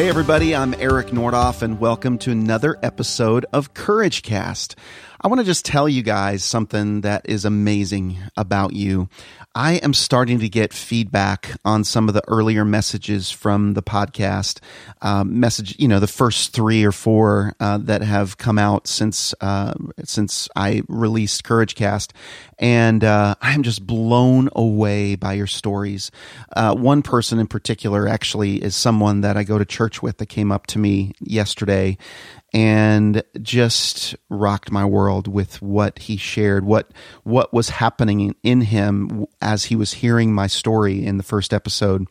Hey, everybody, I'm Eric Nordoff, and welcome to another episode of Courage Cast. I want to just tell you guys something that is amazing about you. I am starting to get feedback on some of the earlier messages from the podcast. Um, message, you know, the first three or four uh, that have come out since uh, since I released Courage Cast, and uh, I'm just blown away by your stories. Uh, one person in particular, actually, is someone that I go to church with that came up to me yesterday and just rocked my world with what he shared, what what was happening in him as he was hearing my story in the first episode,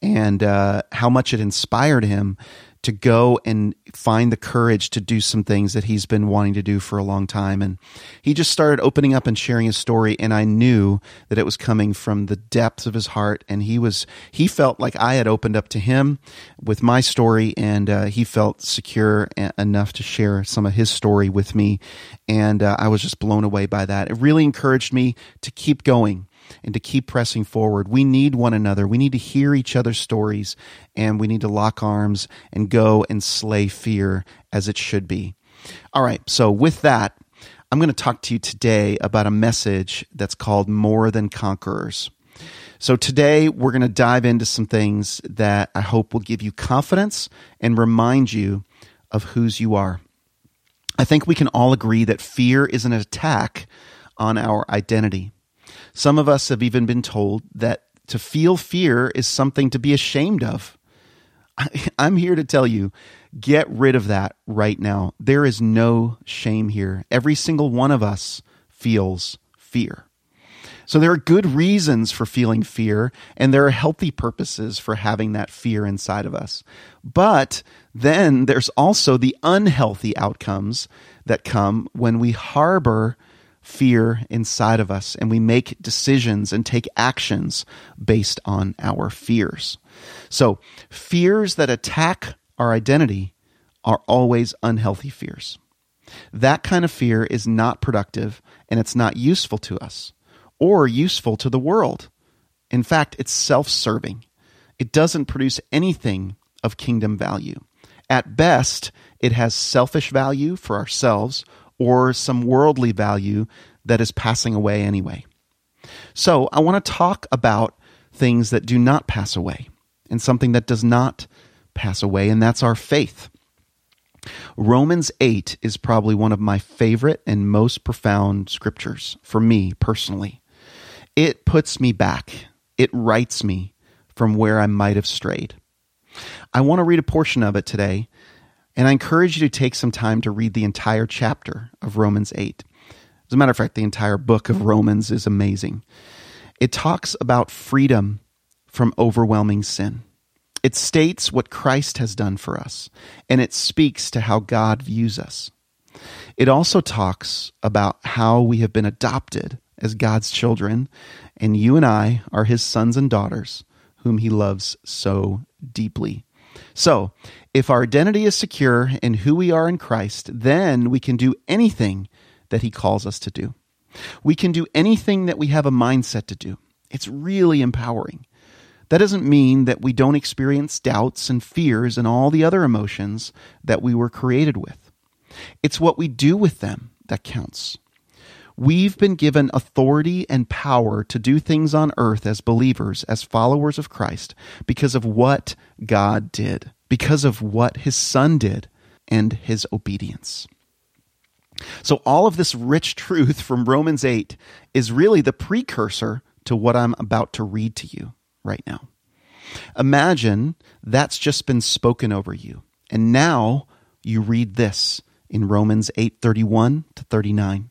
and uh, how much it inspired him to go and find the courage to do some things that he's been wanting to do for a long time. And he just started opening up and sharing his story. And I knew that it was coming from the depths of his heart. And he was, he felt like I had opened up to him with my story. And uh, he felt secure enough to share some of his story with me. And uh, I was just blown away by that. It really encouraged me to keep going and to keep pressing forward. We need one another. We need to hear each other's stories and we need to lock arms and go and slay fear as it should be. All right. So with that, I'm going to talk to you today about a message that's called More Than Conquerors. So today we're going to dive into some things that I hope will give you confidence and remind you of whose you are. I think we can all agree that fear is an attack on our identity. Some of us have even been told that to feel fear is something to be ashamed of. I'm here to tell you get rid of that right now. There is no shame here. Every single one of us feels fear. So there are good reasons for feeling fear, and there are healthy purposes for having that fear inside of us. But then there's also the unhealthy outcomes that come when we harbor fear inside of us and we make decisions and take actions based on our fears. So, fears that attack our identity are always unhealthy fears. That kind of fear is not productive and it's not useful to us or useful to the world. In fact, it's self serving. It doesn't produce anything of kingdom value. At best, it has selfish value for ourselves or some worldly value that is passing away anyway. So I want to talk about things that do not pass away and something that does not pass away, and that's our faith. Romans 8 is probably one of my favorite and most profound scriptures for me personally. It puts me back, it rights me from where I might have strayed. I want to read a portion of it today and I encourage you to take some time to read the entire chapter of Romans 8. As a matter of fact, the entire book of Romans is amazing. It talks about freedom from overwhelming sin. It states what Christ has done for us, and it speaks to how God views us. It also talks about how we have been adopted as God's children, and you and I are his sons and daughters, whom he loves so deeply. So, if our identity is secure in who we are in Christ, then we can do anything that He calls us to do. We can do anything that we have a mindset to do. It's really empowering. That doesn't mean that we don't experience doubts and fears and all the other emotions that we were created with. It's what we do with them that counts. We've been given authority and power to do things on earth as believers, as followers of Christ, because of what God did, because of what his son did, and his obedience. So, all of this rich truth from Romans 8 is really the precursor to what I'm about to read to you right now. Imagine that's just been spoken over you, and now you read this in Romans 8:31 to 39.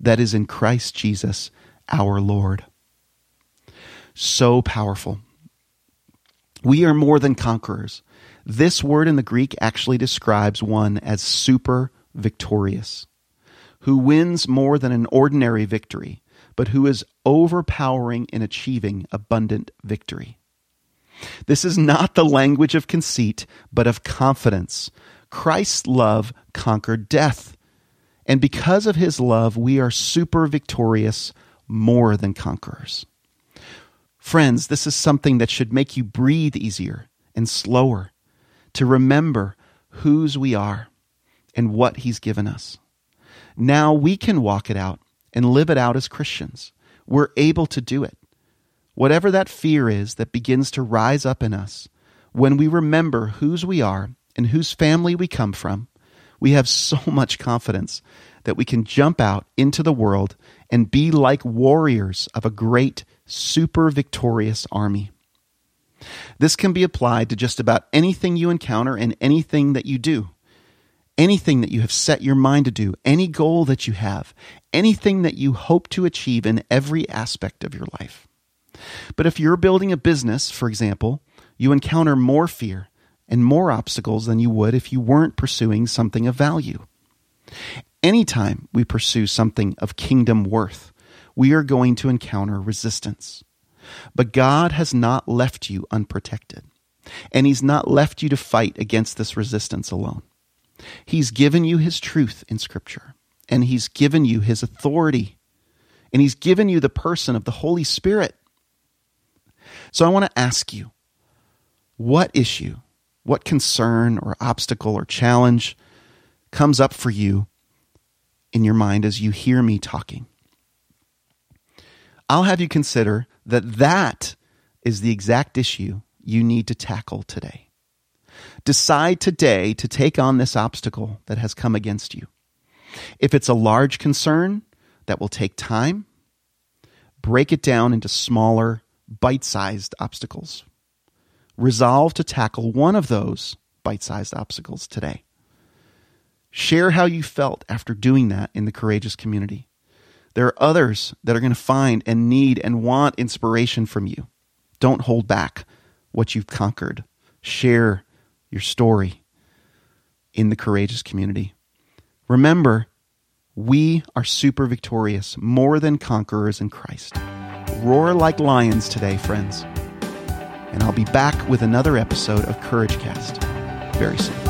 that is in Christ Jesus our Lord. So powerful. We are more than conquerors. This word in the Greek actually describes one as super victorious, who wins more than an ordinary victory, but who is overpowering in achieving abundant victory. This is not the language of conceit, but of confidence. Christ's love conquered death. And because of his love, we are super victorious, more than conquerors. Friends, this is something that should make you breathe easier and slower to remember whose we are and what he's given us. Now we can walk it out and live it out as Christians. We're able to do it. Whatever that fear is that begins to rise up in us, when we remember whose we are and whose family we come from, we have so much confidence that we can jump out into the world and be like warriors of a great, super victorious army. This can be applied to just about anything you encounter and anything that you do. Anything that you have set your mind to do, any goal that you have, anything that you hope to achieve in every aspect of your life. But if you're building a business, for example, you encounter more fear and more obstacles than you would if you weren't pursuing something of value. Anytime we pursue something of kingdom worth, we are going to encounter resistance. But God has not left you unprotected, and He's not left you to fight against this resistance alone. He's given you His truth in Scripture, and He's given you His authority, and He's given you the person of the Holy Spirit. So I want to ask you what issue, what concern or obstacle or challenge comes up for you in your mind as you hear me talking. I'll have you consider that that is the exact issue you need to tackle today. Decide today to take on this obstacle that has come against you. If it's a large concern that will take time, break it down into smaller, bite sized obstacles. Resolve to tackle one of those bite sized obstacles today. Share how you felt after doing that in the courageous community. There are others that are going to find and need and want inspiration from you. Don't hold back what you've conquered. Share your story in the courageous community. Remember, we are super victorious, more than conquerors in Christ. Roar like lions today, friends. And I'll be back with another episode of Courage Cast very soon.